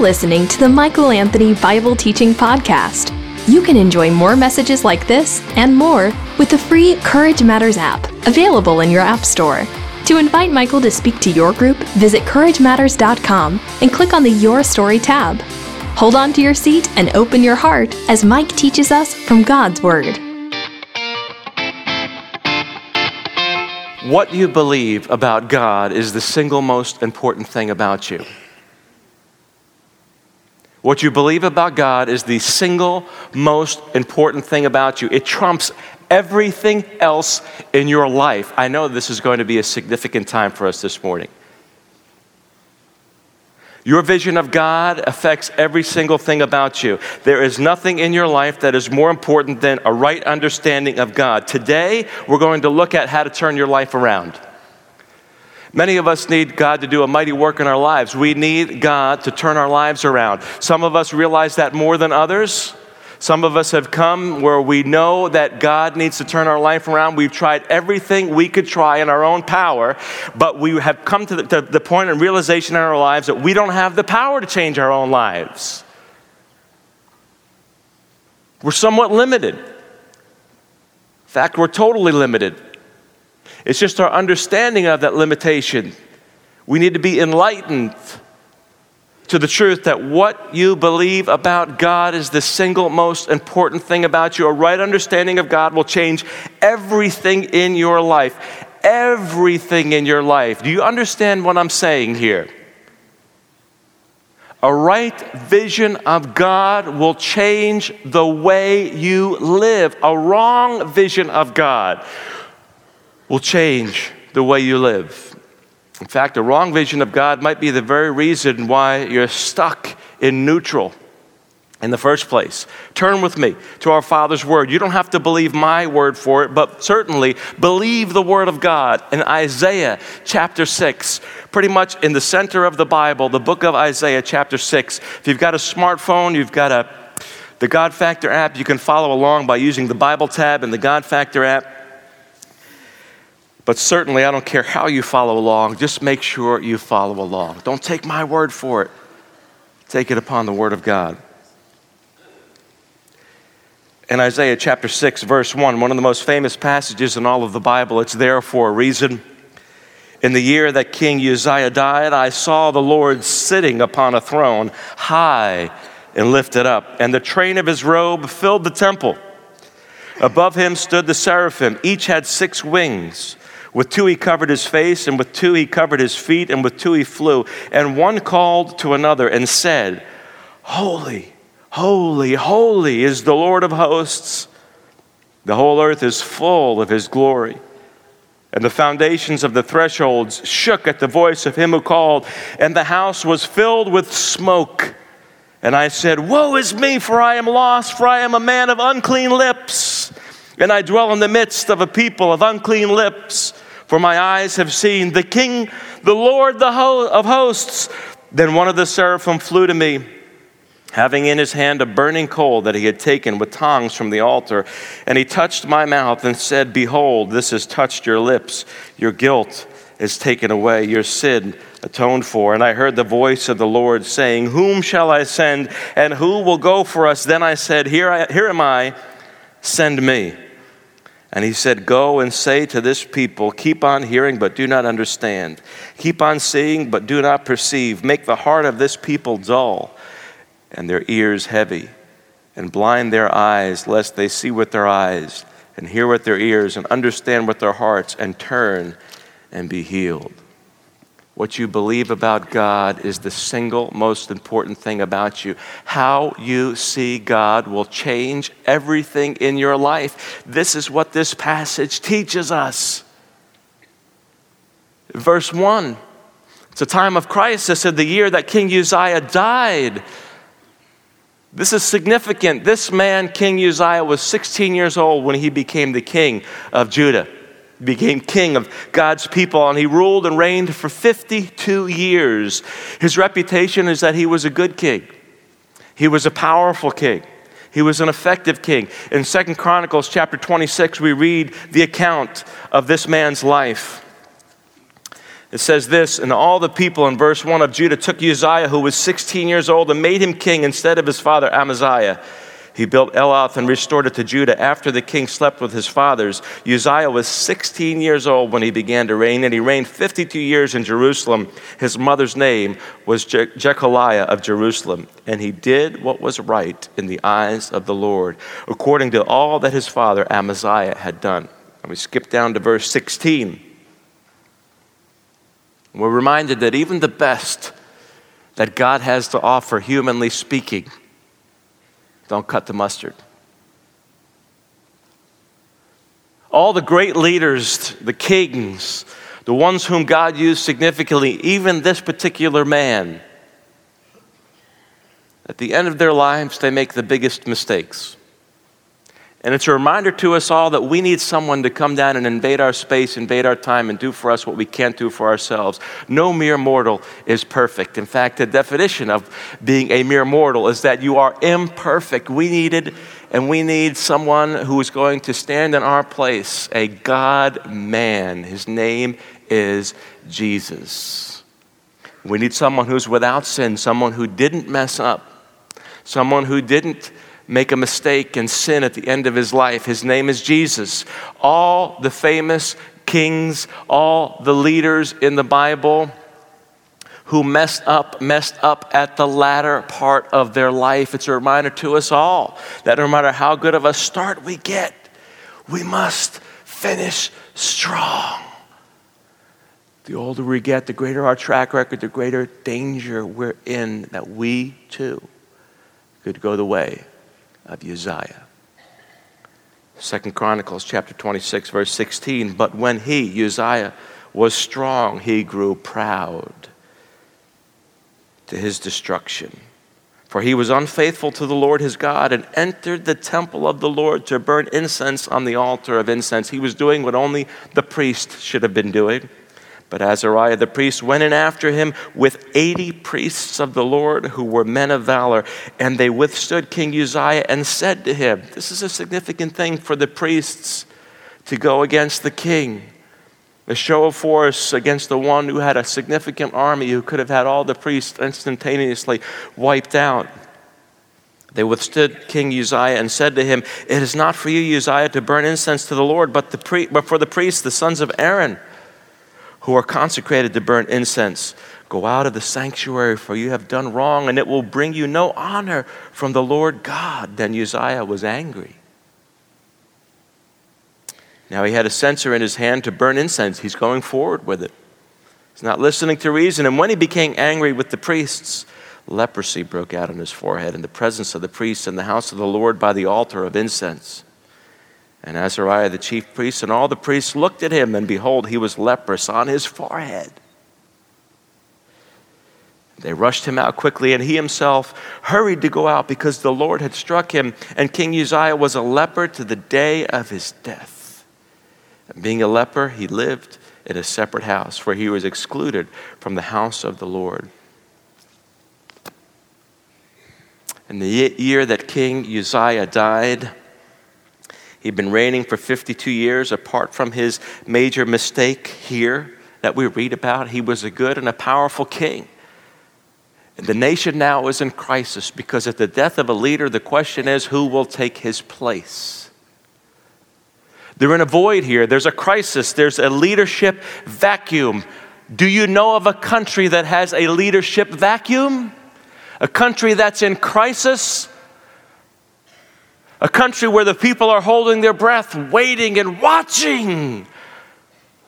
listening to the Michael Anthony Bible Teaching Podcast. You can enjoy more messages like this and more with the free Courage Matters app, available in your App Store. To invite Michael to speak to your group, visit CourageMatters.com and click on the Your Story tab. Hold on to your seat and open your heart as Mike teaches us from God's Word. What you believe about God is the single most important thing about you. What you believe about God is the single most important thing about you. It trumps everything else in your life. I know this is going to be a significant time for us this morning. Your vision of God affects every single thing about you. There is nothing in your life that is more important than a right understanding of God. Today, we're going to look at how to turn your life around. Many of us need God to do a mighty work in our lives. We need God to turn our lives around. Some of us realize that more than others. Some of us have come where we know that God needs to turn our life around. We've tried everything we could try in our own power, but we have come to the, to the point and realization in our lives that we don't have the power to change our own lives. We're somewhat limited. In fact, we're totally limited. It's just our understanding of that limitation. We need to be enlightened to the truth that what you believe about God is the single most important thing about you. A right understanding of God will change everything in your life. Everything in your life. Do you understand what I'm saying here? A right vision of God will change the way you live. A wrong vision of God will change the way you live. In fact, a wrong vision of God might be the very reason why you're stuck in neutral in the first place. Turn with me to our Father's Word. You don't have to believe my word for it, but certainly believe the Word of God. In Isaiah chapter 6, pretty much in the center of the Bible, the book of Isaiah chapter 6. If you've got a smartphone, you've got a the God Factor app, you can follow along by using the Bible tab in the God Factor app. But certainly, I don't care how you follow along, just make sure you follow along. Don't take my word for it, take it upon the word of God. In Isaiah chapter 6, verse 1, one of the most famous passages in all of the Bible, it's there for a reason. In the year that King Uzziah died, I saw the Lord sitting upon a throne, high and lifted up, and the train of his robe filled the temple. Above him stood the seraphim, each had six wings. With two he covered his face, and with two he covered his feet, and with two he flew. And one called to another and said, Holy, holy, holy is the Lord of hosts. The whole earth is full of his glory. And the foundations of the thresholds shook at the voice of him who called, and the house was filled with smoke. And I said, Woe is me, for I am lost, for I am a man of unclean lips, and I dwell in the midst of a people of unclean lips for my eyes have seen the King, the Lord the ho- of hosts. Then one of the seraphim flew to me, having in his hand a burning coal that he had taken with tongs from the altar. And he touched my mouth and said, Behold, this has touched your lips. Your guilt is taken away, your sin atoned for. And I heard the voice of the Lord saying, Whom shall I send, and who will go for us? Then I said, Here, I, here am I, send me. And he said, Go and say to this people, keep on hearing, but do not understand. Keep on seeing, but do not perceive. Make the heart of this people dull and their ears heavy, and blind their eyes, lest they see with their eyes, and hear with their ears, and understand with their hearts, and turn and be healed. What you believe about God is the single most important thing about you. How you see God will change everything in your life. This is what this passage teaches us. Verse 1 It's a time of crisis in the year that King Uzziah died. This is significant. This man, King Uzziah, was 16 years old when he became the king of Judah became king of God's people, and he ruled and reigned for 52 years. His reputation is that he was a good king, he was a powerful king. He was an effective king. In Second Chronicles chapter 26, we read the account of this man's life. It says this, and all the people in verse 1 of Judah took Uzziah, who was 16 years old, and made him king instead of his father Amaziah. He built Elath and restored it to Judah after the king slept with his fathers. Uzziah was 16 years old when he began to reign, and he reigned 52 years in Jerusalem. His mother's name was Je- of Jerusalem, and he did what was right in the eyes of the Lord, according to all that his father Amaziah had done. And we skip down to verse 16. We're reminded that even the best that God has to offer, humanly speaking, don't cut the mustard. All the great leaders, the kings, the ones whom God used significantly, even this particular man, at the end of their lives, they make the biggest mistakes. And it's a reminder to us all that we need someone to come down and invade our space, invade our time, and do for us what we can't do for ourselves. No mere mortal is perfect. In fact, the definition of being a mere mortal is that you are imperfect. We needed and we need someone who is going to stand in our place, a God man. His name is Jesus. We need someone who's without sin, someone who didn't mess up, someone who didn't make a mistake and sin at the end of his life. His name is Jesus. All the famous kings, all the leaders in the Bible who messed up, messed up at the latter part of their life. It's a reminder to us all that no matter how good of a start we get, we must finish strong. The older we get, the greater our track record, the greater danger we're in that we too could go the way of Uzziah. Second Chronicles chapter 26 verse 16, but when he, Uzziah, was strong, he grew proud to his destruction. For he was unfaithful to the Lord his God and entered the temple of the Lord to burn incense on the altar of incense. He was doing what only the priest should have been doing. But Azariah the priest went in after him with 80 priests of the Lord who were men of valor, and they withstood King Uzziah and said to him, This is a significant thing for the priests to go against the king. A show of force against the one who had a significant army who could have had all the priests instantaneously wiped out. They withstood King Uzziah and said to him, It is not for you, Uzziah, to burn incense to the Lord, but, the pre- but for the priests, the sons of Aaron who are consecrated to burn incense. Go out of the sanctuary, for you have done wrong, and it will bring you no honor from the Lord God. Then Uzziah was angry. Now he had a censer in his hand to burn incense. He's going forward with it. He's not listening to reason. And when he became angry with the priests, leprosy broke out on his forehead in the presence of the priests in the house of the Lord by the altar of incense. And Azariah the chief priest and all the priests looked at him, and behold, he was leprous on his forehead. They rushed him out quickly, and he himself hurried to go out because the Lord had struck him, and King Uzziah was a leper to the day of his death. And being a leper, he lived in a separate house, for he was excluded from the house of the Lord. In the year that King Uzziah died, He'd been reigning for 52 years apart from his major mistake here that we read about. He was a good and a powerful king. And the nation now is in crisis because at the death of a leader, the question is who will take his place? They're in a void here. There's a crisis, there's a leadership vacuum. Do you know of a country that has a leadership vacuum? A country that's in crisis? A country where the people are holding their breath, waiting and watching.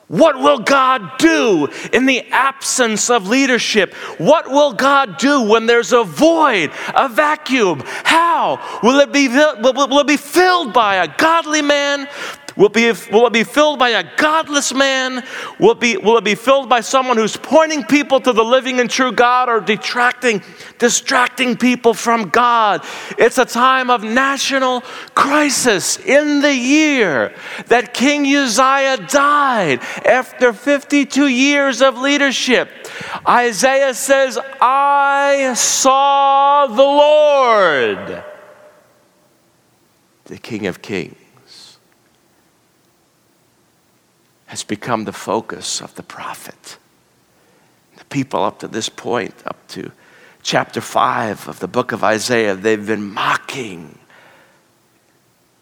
What will God do in the absence of leadership? What will God do when there's a void, a vacuum? How will it be, will it be filled by a godly man Will be, will it be filled by a godless man? Will it, be, will it be filled by someone who's pointing people to the living and true God or detracting, distracting people from God? It's a time of national crisis in the year that King Uzziah died after 52 years of leadership. Isaiah says, I saw the Lord, the King of Kings has become the focus of the prophet. The people up to this point, up to chapter 5 of the book of Isaiah, they've been mocking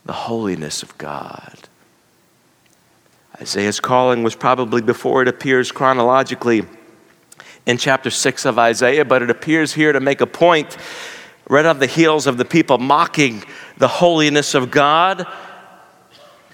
the holiness of God. Isaiah's calling was probably before it appears chronologically in chapter 6 of Isaiah, but it appears here to make a point right on the heels of the people mocking the holiness of God.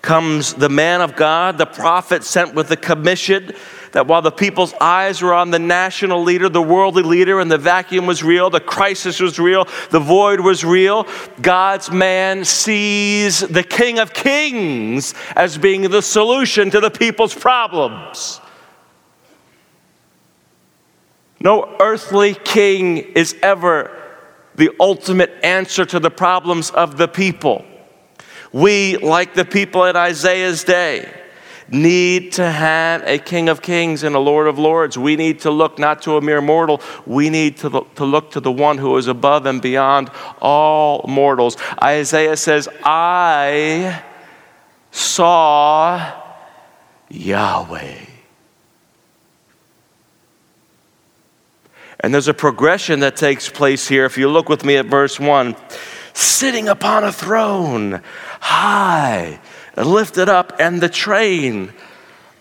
Comes the man of God, the prophet sent with the commission that while the people's eyes were on the national leader, the worldly leader, and the vacuum was real, the crisis was real, the void was real, God's man sees the King of Kings as being the solution to the people's problems. No earthly king is ever the ultimate answer to the problems of the people. We, like the people in Isaiah's day, need to have a King of Kings and a Lord of Lords. We need to look not to a mere mortal, we need to to look to the one who is above and beyond all mortals. Isaiah says, I saw Yahweh. And there's a progression that takes place here. If you look with me at verse 1 sitting upon a throne, high, lifted up, and the train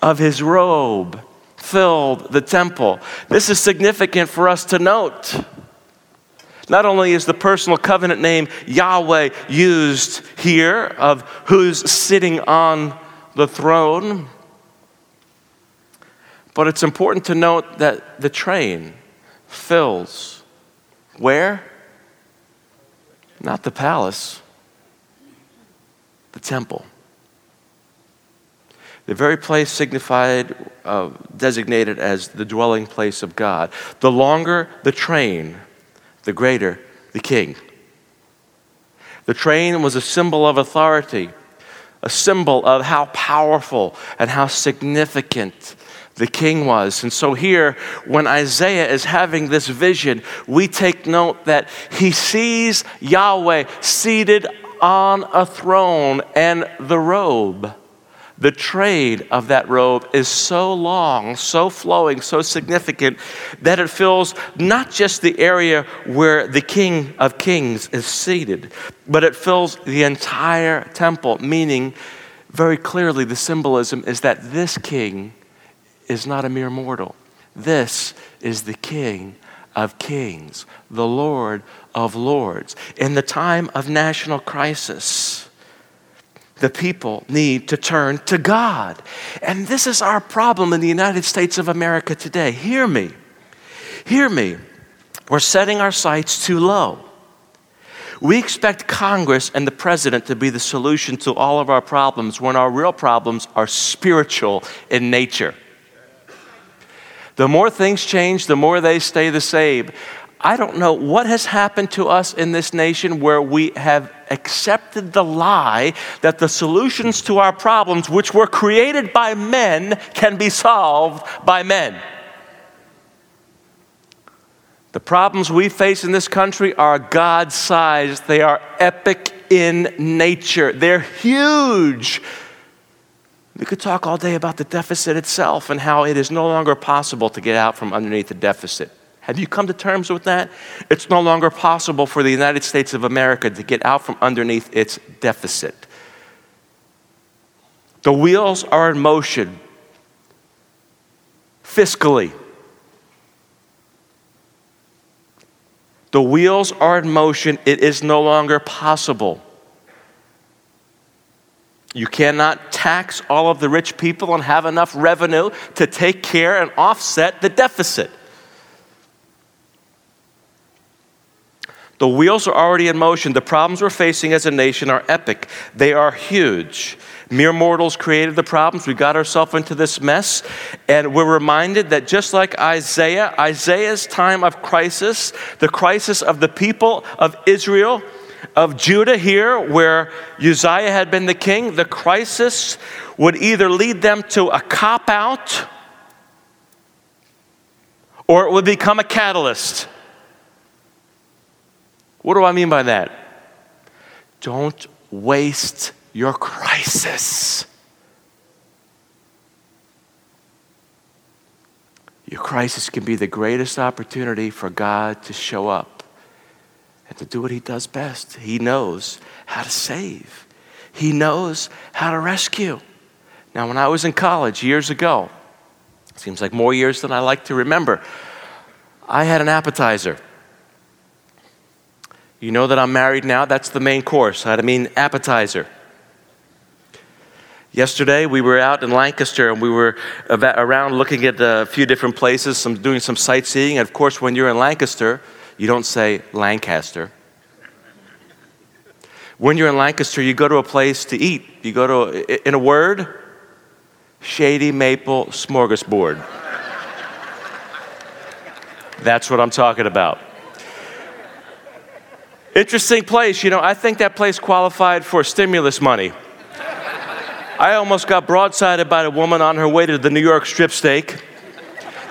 of his robe filled the temple. This is significant for us to note. Not only is the personal covenant name Yahweh used here of who's sitting on the throne, but it's important to note that the train fills where? Not the palace, the temple. The very place signified, uh, designated as the dwelling place of God. The longer the train, the greater the king. The train was a symbol of authority, a symbol of how powerful and how significant the king was. And so, here, when Isaiah is having this vision, we take note that he sees Yahweh seated on a throne and the robe. The trade of that robe is so long, so flowing, so significant that it fills not just the area where the King of Kings is seated, but it fills the entire temple, meaning very clearly the symbolism is that this king is not a mere mortal. This is the King of kings, the Lord of lords. In the time of national crisis, the people need to turn to God. And this is our problem in the United States of America today. Hear me. Hear me. We're setting our sights too low. We expect Congress and the president to be the solution to all of our problems when our real problems are spiritual in nature. The more things change, the more they stay the same. I don't know what has happened to us in this nation where we have accepted the lie that the solutions to our problems, which were created by men, can be solved by men. The problems we face in this country are God sized, they are epic in nature, they're huge. We could talk all day about the deficit itself and how it is no longer possible to get out from underneath the deficit. Have you come to terms with that? It's no longer possible for the United States of America to get out from underneath its deficit. The wheels are in motion fiscally. The wheels are in motion. It is no longer possible you cannot tax all of the rich people and have enough revenue to take care and offset the deficit. The wheels are already in motion. The problems we're facing as a nation are epic, they are huge. Mere mortals created the problems. We got ourselves into this mess. And we're reminded that just like Isaiah, Isaiah's time of crisis, the crisis of the people of Israel, of Judah here, where Uzziah had been the king, the crisis would either lead them to a cop out or it would become a catalyst. What do I mean by that? Don't waste your crisis. Your crisis can be the greatest opportunity for God to show up and to do what He does best. He knows how to save, He knows how to rescue. Now, when I was in college years ago, seems like more years than I like to remember, I had an appetizer. You know that I'm married now? That's the main course. I mean appetizer. Yesterday, we were out in Lancaster and we were around looking at a few different places, some, doing some sightseeing. And of course, when you're in Lancaster, you don't say Lancaster. When you're in Lancaster, you go to a place to eat. You go to, in a word, Shady Maple Smorgasbord. That's what I'm talking about. Interesting place. You know, I think that place qualified for stimulus money. I almost got broadsided by a woman on her way to the New York strip steak.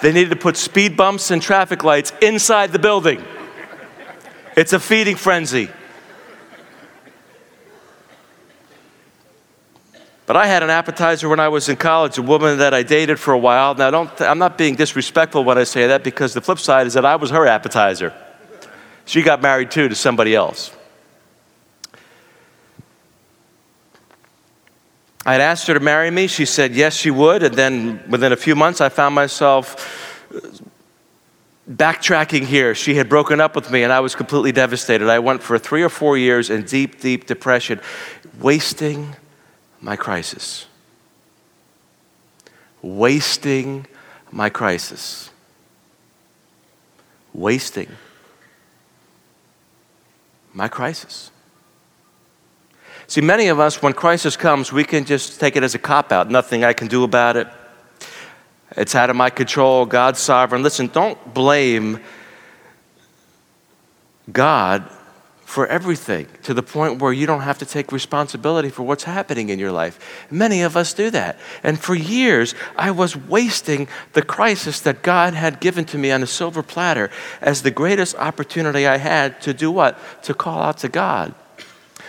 They needed to put speed bumps and traffic lights inside the building. It's a feeding frenzy. But I had an appetizer when I was in college, a woman that I dated for a while. Now, don't, I'm not being disrespectful when I say that because the flip side is that I was her appetizer. She got married too to somebody else. I had asked her to marry me. She said yes, she would. And then within a few months, I found myself backtracking here. She had broken up with me, and I was completely devastated. I went for three or four years in deep, deep depression, wasting my crisis. Wasting my crisis. Wasting my crisis. See, many of us, when crisis comes, we can just take it as a cop out. Nothing I can do about it. It's out of my control. God's sovereign. Listen, don't blame God for everything to the point where you don't have to take responsibility for what's happening in your life. Many of us do that. And for years, I was wasting the crisis that God had given to me on a silver platter as the greatest opportunity I had to do what? To call out to God.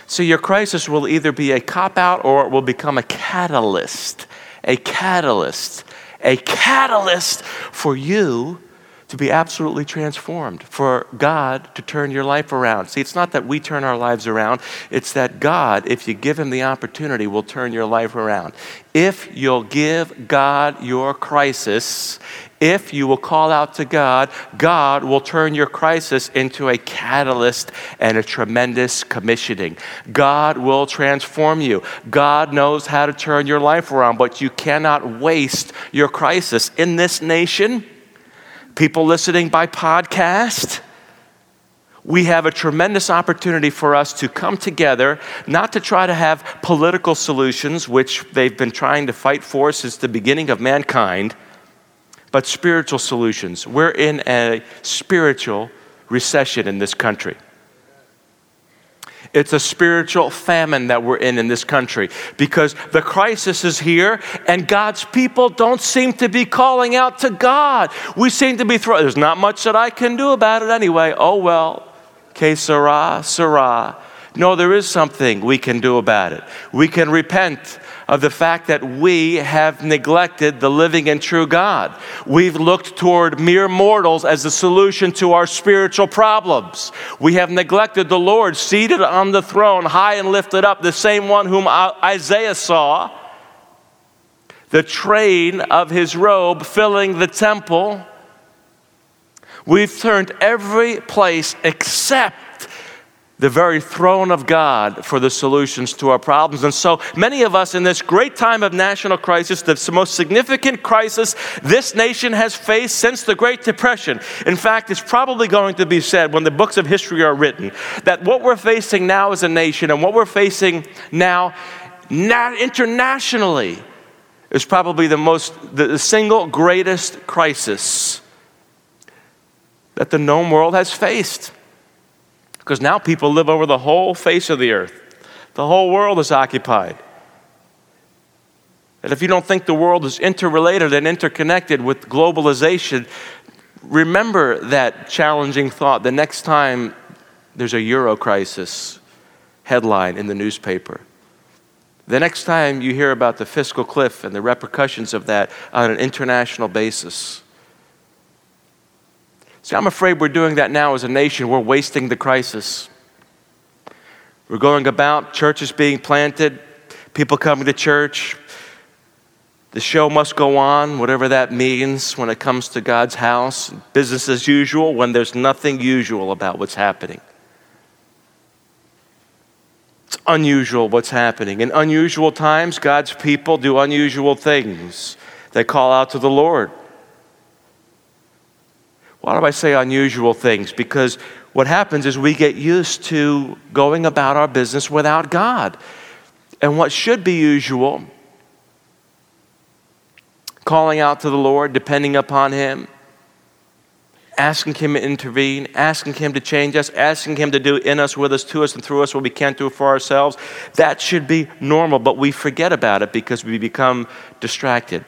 So your crisis will either be a cop out or it will become a catalyst. A catalyst. A catalyst for you to be absolutely transformed, for God to turn your life around. See, it's not that we turn our lives around, it's that God, if you give Him the opportunity, will turn your life around. If you'll give God your crisis, if you will call out to God, God will turn your crisis into a catalyst and a tremendous commissioning. God will transform you. God knows how to turn your life around, but you cannot waste your crisis. In this nation, people listening by podcast, we have a tremendous opportunity for us to come together, not to try to have political solutions, which they've been trying to fight for since the beginning of mankind, but spiritual solutions. We're in a spiritual recession in this country. It's a spiritual famine that we're in in this country because the crisis is here and God's people don't seem to be calling out to God. We seem to be throwing, there's not much that I can do about it anyway. Oh well, que sera, sera. No, there is something we can do about it. We can repent of the fact that we have neglected the living and true God. We've looked toward mere mortals as the solution to our spiritual problems. We have neglected the Lord seated on the throne, high and lifted up, the same one whom Isaiah saw, the train of his robe filling the temple. We've turned every place except the very throne of God for the solutions to our problems. And so many of us in this great time of national crisis, the most significant crisis this nation has faced since the Great Depression. In fact, it's probably going to be said when the books of history are written that what we're facing now as a nation and what we're facing now internationally is probably the most the single greatest crisis that the known world has faced. Because now people live over the whole face of the earth, the whole world is occupied. And if you don't think the world is interrelated and interconnected with globalization, remember that challenging thought the next time there's a euro crisis headline in the newspaper. The next time you hear about the fiscal cliff and the repercussions of that on an international basis, See, I'm afraid we're doing that now as a nation. We're wasting the crisis. We're going about churches being planted, people coming to church. The show must go on, whatever that means when it comes to God's house. Business as usual when there's nothing usual about what's happening. It's unusual what's happening. In unusual times, God's people do unusual things. They call out to the Lord. Why do I say unusual things? Because what happens is we get used to going about our business without God. And what should be usual, calling out to the Lord, depending upon Him, asking Him to intervene, asking Him to change us, asking Him to do in us, with us, to us, and through us what we can't do for ourselves, that should be normal, but we forget about it because we become distracted.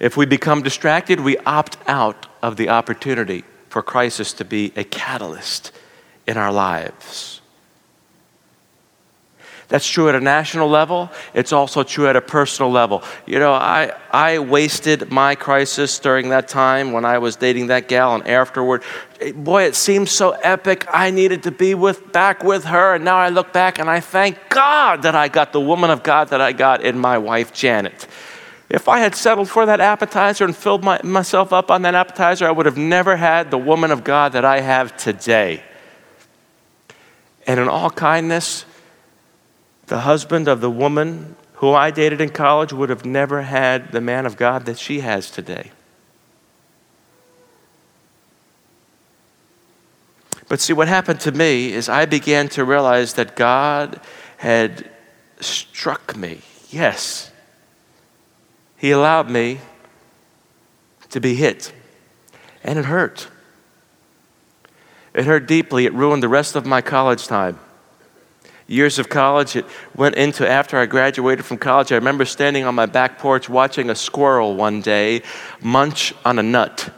If we become distracted, we opt out of the opportunity for crisis to be a catalyst in our lives. That's true at a national level. It's also true at a personal level. You know, I, I wasted my crisis during that time when I was dating that gal, and afterward, boy, it seemed so epic. I needed to be with, back with her, and now I look back and I thank God that I got the woman of God that I got in my wife, Janet. If I had settled for that appetizer and filled my, myself up on that appetizer, I would have never had the woman of God that I have today. And in all kindness, the husband of the woman who I dated in college would have never had the man of God that she has today. But see, what happened to me is I began to realize that God had struck me. Yes, he allowed me to be hit. And it hurt. It hurt deeply. It ruined the rest of my college time. Years of college, it went into after I graduated from college. I remember standing on my back porch watching a squirrel one day munch on a nut.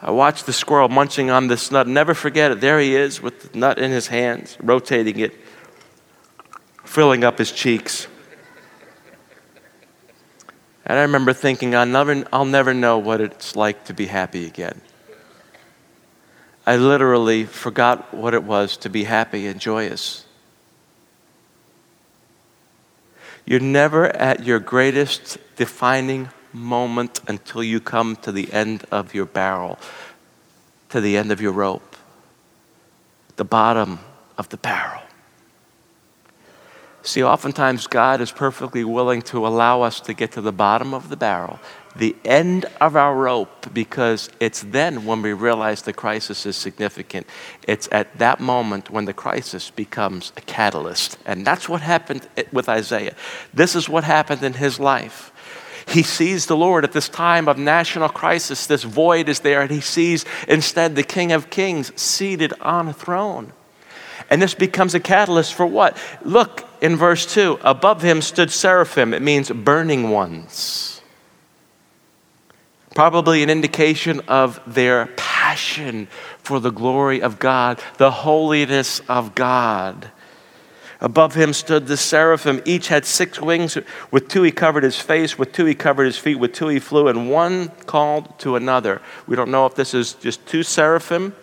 I watched the squirrel munching on this nut. Never forget it. There he is with the nut in his hands, rotating it, filling up his cheeks. And I remember thinking, I'll never, I'll never know what it's like to be happy again. I literally forgot what it was to be happy and joyous. You're never at your greatest defining moment until you come to the end of your barrel, to the end of your rope, the bottom of the barrel. See, oftentimes God is perfectly willing to allow us to get to the bottom of the barrel, the end of our rope, because it's then when we realize the crisis is significant. It's at that moment when the crisis becomes a catalyst. And that's what happened with Isaiah. This is what happened in his life. He sees the Lord at this time of national crisis. This void is there, and he sees instead the King of Kings seated on a throne. And this becomes a catalyst for what? Look in verse 2 above him stood seraphim. It means burning ones. Probably an indication of their passion for the glory of God, the holiness of God. Above him stood the seraphim. Each had six wings. With two he covered his face, with two he covered his feet, with two he flew, and one called to another. We don't know if this is just two seraphim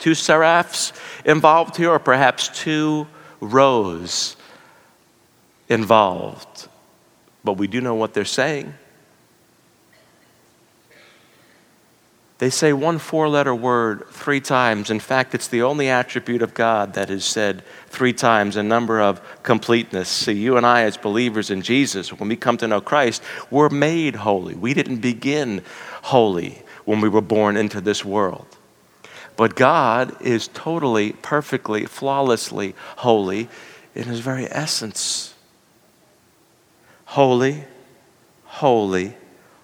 two seraphs involved here, or perhaps two rows involved. But we do know what they're saying. They say one four letter word three times. In fact, it's the only attribute of God that is said three times, a number of completeness. See, you and I, as believers in Jesus, when we come to know Christ, we're made holy. We didn't begin holy when we were born into this world. But God is totally, perfectly, flawlessly holy in his very essence. Holy, holy,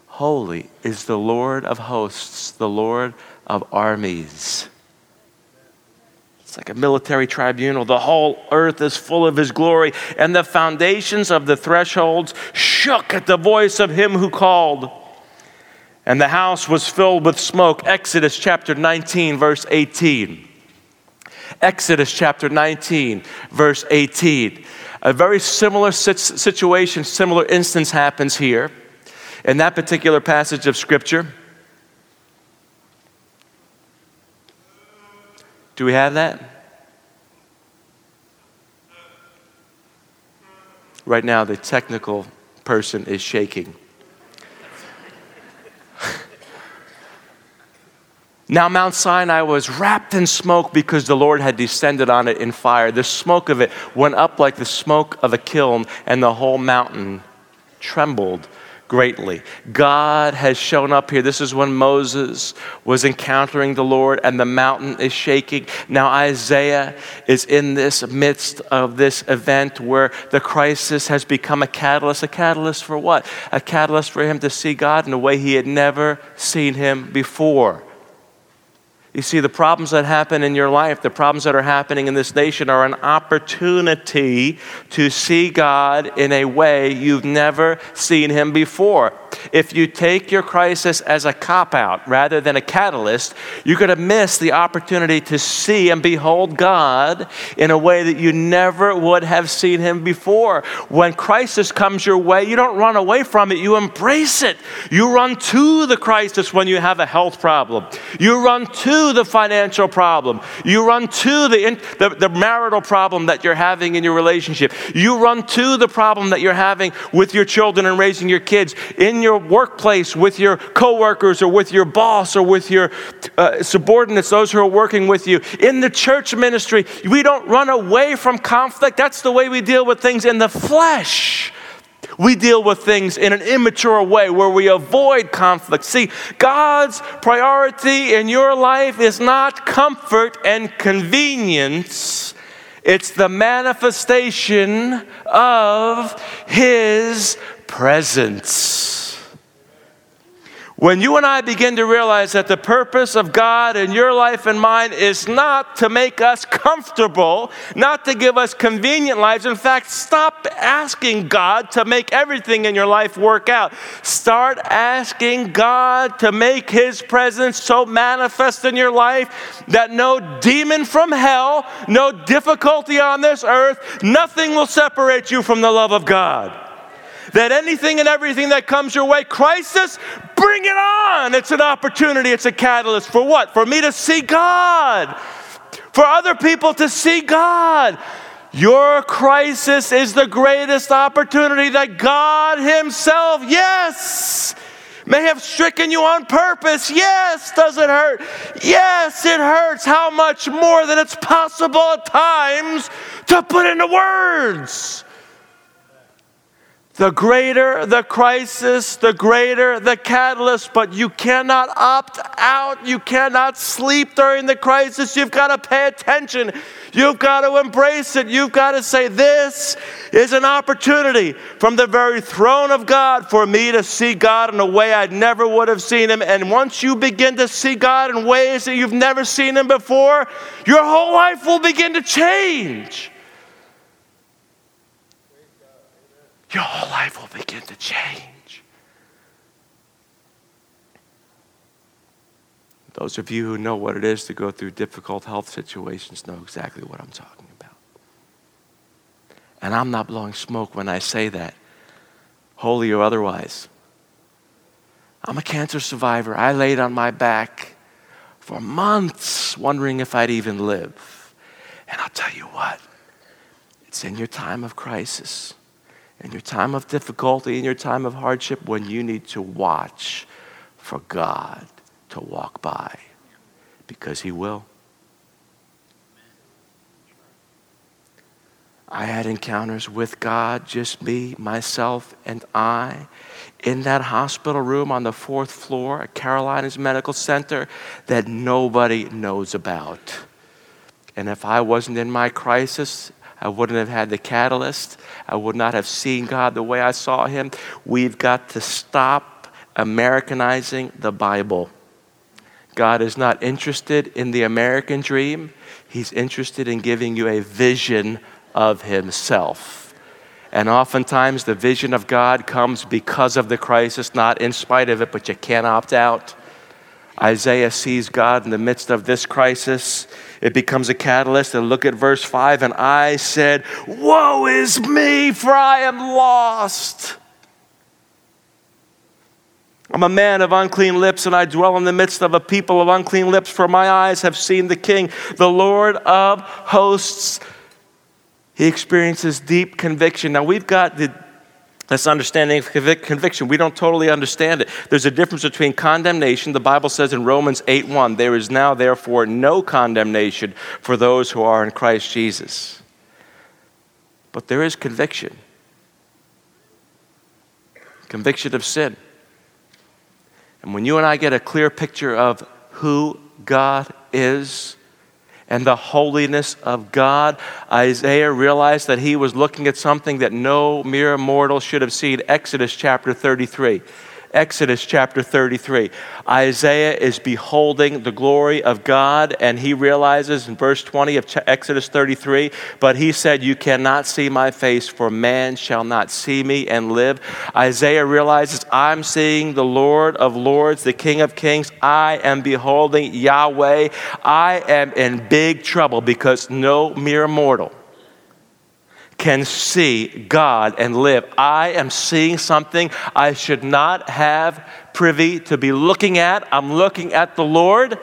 holy is the Lord of hosts, the Lord of armies. It's like a military tribunal. The whole earth is full of his glory, and the foundations of the thresholds shook at the voice of him who called and the house was filled with smoke. Exodus chapter 19, verse 18. Exodus chapter 19, verse 18. A very similar situation, similar instance happens here in that particular passage of Scripture. Do we have that? Right now, the technical person is shaking. Now, Mount Sinai was wrapped in smoke because the Lord had descended on it in fire. The smoke of it went up like the smoke of a kiln, and the whole mountain trembled greatly. God has shown up here. This is when Moses was encountering the Lord and the mountain is shaking. Now, Isaiah is in this midst of this event where the crisis has become a catalyst. A catalyst for what? A catalyst for him to see God in a way he had never seen him before. You see, the problems that happen in your life, the problems that are happening in this nation, are an opportunity to see God in a way you've never seen Him before. If you take your crisis as a cop out rather than a catalyst, you're going to miss the opportunity to see and behold God in a way that you never would have seen Him before. When crisis comes your way, you don't run away from it, you embrace it. You run to the crisis when you have a health problem, you run to the financial problem. You run to the, the, the marital problem that you're having in your relationship. You run to the problem that you're having with your children and raising your kids in your workplace with your coworkers or with your boss or with your uh, subordinates, those who are working with you. In the church ministry, we don't run away from conflict. That's the way we deal with things in the flesh. We deal with things in an immature way where we avoid conflict. See, God's priority in your life is not comfort and convenience, it's the manifestation of His presence. When you and I begin to realize that the purpose of God in your life and mine is not to make us comfortable, not to give us convenient lives. In fact, stop asking God to make everything in your life work out. Start asking God to make His presence so manifest in your life that no demon from hell, no difficulty on this earth, nothing will separate you from the love of God that anything and everything that comes your way, crisis, bring it on. It's an opportunity, it's a catalyst. For what? For me to see God, for other people to see God. Your crisis is the greatest opportunity that God Himself, yes, may have stricken you on purpose. Yes, does it hurt? Yes, it hurts. How much more than it's possible at times to put into words? The greater the crisis, the greater the catalyst, but you cannot opt out. You cannot sleep during the crisis. You've got to pay attention. You've got to embrace it. You've got to say, This is an opportunity from the very throne of God for me to see God in a way I never would have seen Him. And once you begin to see God in ways that you've never seen Him before, your whole life will begin to change. Your whole life will begin to change. Those of you who know what it is to go through difficult health situations know exactly what I'm talking about. And I'm not blowing smoke when I say that, holy or otherwise. I'm a cancer survivor. I laid on my back for months wondering if I'd even live. And I'll tell you what, it's in your time of crisis in your time of difficulty, in your time of hardship, when you need to watch for God to walk by, because He will. I had encounters with God, just me, myself, and I, in that hospital room on the fourth floor at Carolinas Medical Center that nobody knows about. And if I wasn't in my crisis, I wouldn't have had the catalyst. I would not have seen God the way I saw Him. We've got to stop Americanizing the Bible. God is not interested in the American dream, He's interested in giving you a vision of Himself. And oftentimes, the vision of God comes because of the crisis, not in spite of it, but you can't opt out. Isaiah sees God in the midst of this crisis It becomes a catalyst. And look at verse 5 and I said, Woe is me, for I am lost. I'm a man of unclean lips, and I dwell in the midst of a people of unclean lips, for my eyes have seen the King, the Lord of hosts. He experiences deep conviction. Now, we've got the, this understanding of conviction. We don't totally understand it. There's a difference between condemnation. The Bible says in Romans 8 1, there is now, therefore, no condemnation for those who are in Christ Jesus. But there is conviction conviction of sin. And when you and I get a clear picture of who God is and the holiness of God, Isaiah realized that he was looking at something that no mere mortal should have seen. Exodus chapter 33. Exodus chapter 33. Isaiah is beholding the glory of God, and he realizes in verse 20 of Exodus 33 But he said, You cannot see my face, for man shall not see me and live. Isaiah realizes, I'm seeing the Lord of lords, the King of kings. I am beholding Yahweh. I am in big trouble because no mere mortal can see God and live. I am seeing something I should not have privy to be looking at. I'm looking at the Lord.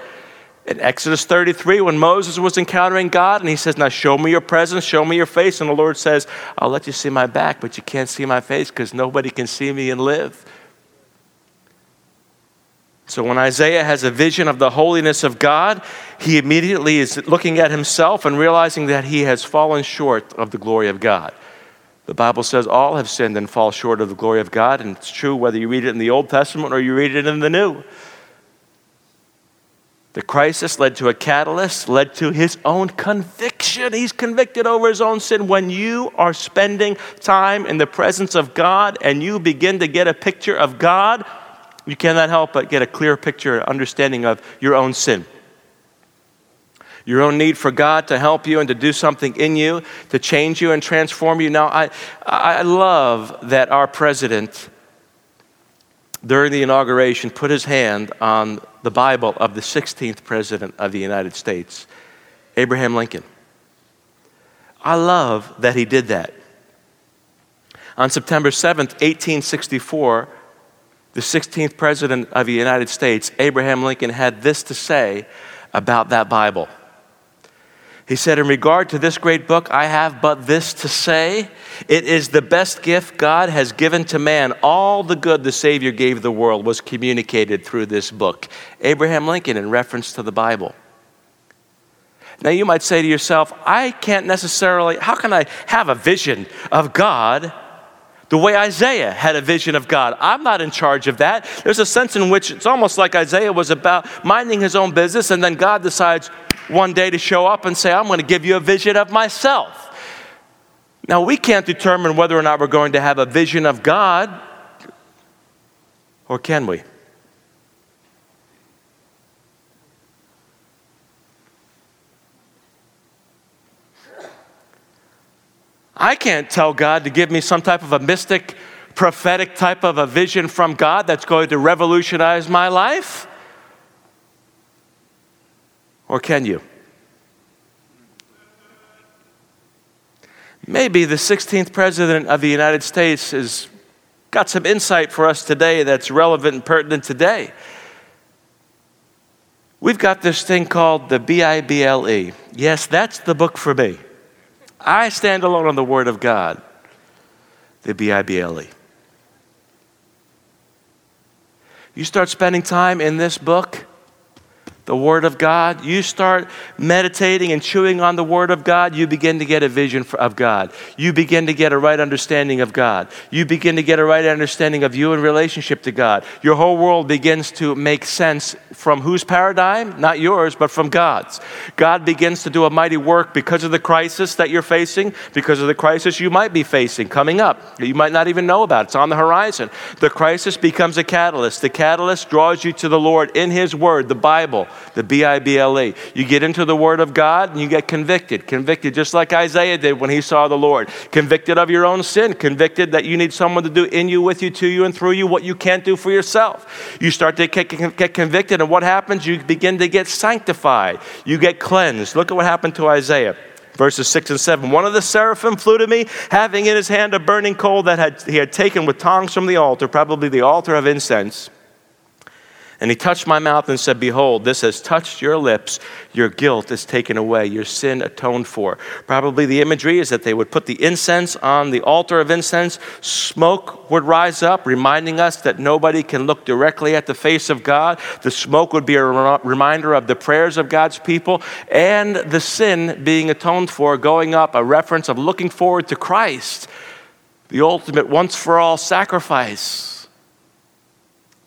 In Exodus 33, when Moses was encountering God, and he says, Now show me your presence, show me your face. And the Lord says, I'll let you see my back, but you can't see my face because nobody can see me and live. So when Isaiah has a vision of the holiness of God, he immediately is looking at himself and realizing that he has fallen short of the glory of God. The Bible says all have sinned and fall short of the glory of God, and it's true whether you read it in the Old Testament or you read it in the New. The crisis led to a catalyst, led to his own conviction. He's convicted over his own sin. When you are spending time in the presence of God and you begin to get a picture of God, you cannot help but get a clear picture, and understanding of your own sin. Your own need for God to help you and to do something in you, to change you and transform you. Now, I, I love that our president, during the inauguration, put his hand on the Bible of the 16th president of the United States, Abraham Lincoln. I love that he did that. On September 7th, 1864, the 16th president of the United States, Abraham Lincoln, had this to say about that Bible. He said, In regard to this great book, I have but this to say. It is the best gift God has given to man. All the good the Savior gave the world was communicated through this book. Abraham Lincoln, in reference to the Bible. Now, you might say to yourself, I can't necessarily, how can I have a vision of God the way Isaiah had a vision of God. I'm not in charge of that. There's a sense in which it's almost like Isaiah was about minding his own business, and then God decides one day to show up and say, I'm going to give you a vision of myself. Now, we can't determine whether or not we're going to have a vision of God, or can we? I can't tell God to give me some type of a mystic, prophetic type of a vision from God that's going to revolutionize my life. Or can you? Maybe the 16th president of the United States has got some insight for us today that's relevant and pertinent today. We've got this thing called the B I B L E. Yes, that's the book for me. I stand alone on the Word of God, the B I B L E. You start spending time in this book, the Word of God, you start meditating and chewing on the Word of God, you begin to get a vision of God. You begin to get a right understanding of God. You begin to get a right understanding of you in relationship to God. Your whole world begins to make sense from whose paradigm? Not yours, but from God's. God begins to do a mighty work because of the crisis that you're facing, because of the crisis you might be facing coming up. You might not even know about. It's on the horizon. The crisis becomes a catalyst. The catalyst draws you to the Lord in His Word, the Bible the B I B L E. You get into the Word of God and you get convicted. Convicted just like Isaiah did when he saw the Lord. Convicted of your own sin. Convicted that you need someone to do in you, with you, to you, and through you what you can't do for yourself. You start to get, convicted, and what happens? You begin to get sanctified. You get cleansed. Look at what happened to Isaiah verses 6 and 7. One of the seraphim flew to me, having in his hand a burning coal that had, he had taken with tongs from the altar, probably the altar of incense. And he touched my mouth and said, Behold, this has touched your lips. Your guilt is taken away, your sin atoned for. Probably the imagery is that they would put the incense on the altar of incense. Smoke would rise up, reminding us that nobody can look directly at the face of God. The smoke would be a reminder of the prayers of God's people and the sin being atoned for, going up, a reference of looking forward to Christ, the ultimate once for all sacrifice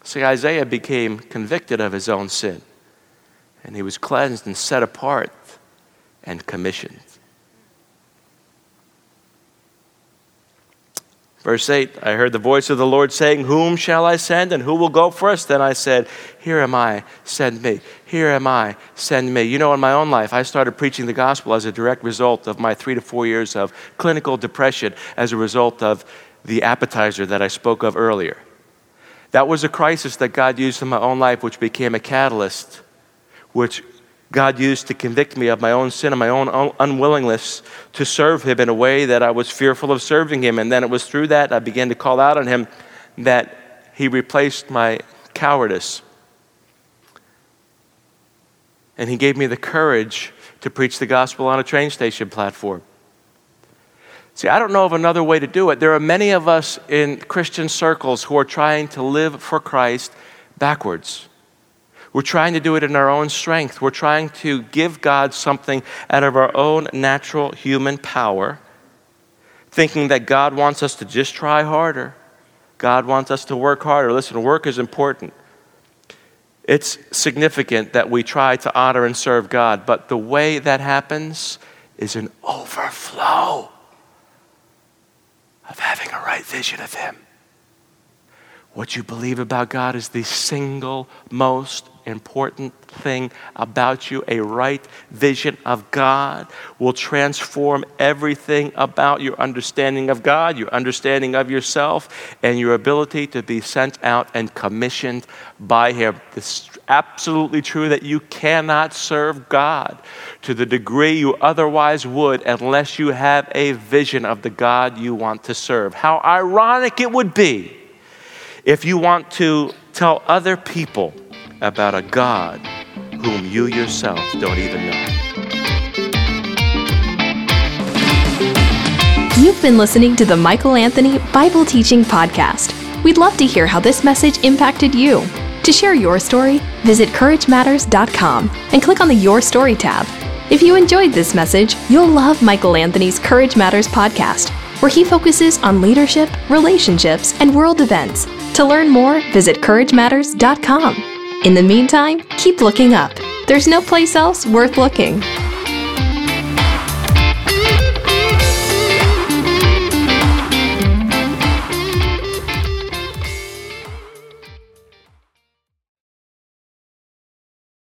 See, Isaiah became convicted of his own sin, and he was cleansed and set apart and commissioned. Verse 8 I heard the voice of the Lord saying, Whom shall I send, and who will go for us? Then I said, Here am I, send me. Here am I, send me. You know, in my own life, I started preaching the gospel as a direct result of my three to four years of clinical depression as a result of the appetizer that I spoke of earlier. That was a crisis that God used in my own life, which became a catalyst, which God used to convict me of my own sin and my own unwillingness to serve Him in a way that I was fearful of serving Him. And then it was through that I began to call out on Him that He replaced my cowardice. And He gave me the courage to preach the gospel on a train station platform. See, I don't know of another way to do it. There are many of us in Christian circles who are trying to live for Christ backwards. We're trying to do it in our own strength. We're trying to give God something out of our own natural human power, thinking that God wants us to just try harder. God wants us to work harder. Listen, work is important. It's significant that we try to honor and serve God, but the way that happens is an overflow of having a right vision of Him. What you believe about God is the single most important thing about you. A right vision of God will transform everything about your understanding of God, your understanding of yourself, and your ability to be sent out and commissioned by Him. It's absolutely true that you cannot serve God to the degree you otherwise would unless you have a vision of the God you want to serve. How ironic it would be if you want to tell other people about a God whom you yourself don't even know. You've been listening to the Michael Anthony Bible Teaching Podcast. We'd love to hear how this message impacted you. To share your story, visit CourageMatters.com and click on the Your Story tab. If you enjoyed this message, you'll love Michael Anthony's Courage Matters podcast, where he focuses on leadership, relationships, and world events to learn more, visit CourageMatters.com. In the meantime, keep looking up. There's no place else worth looking.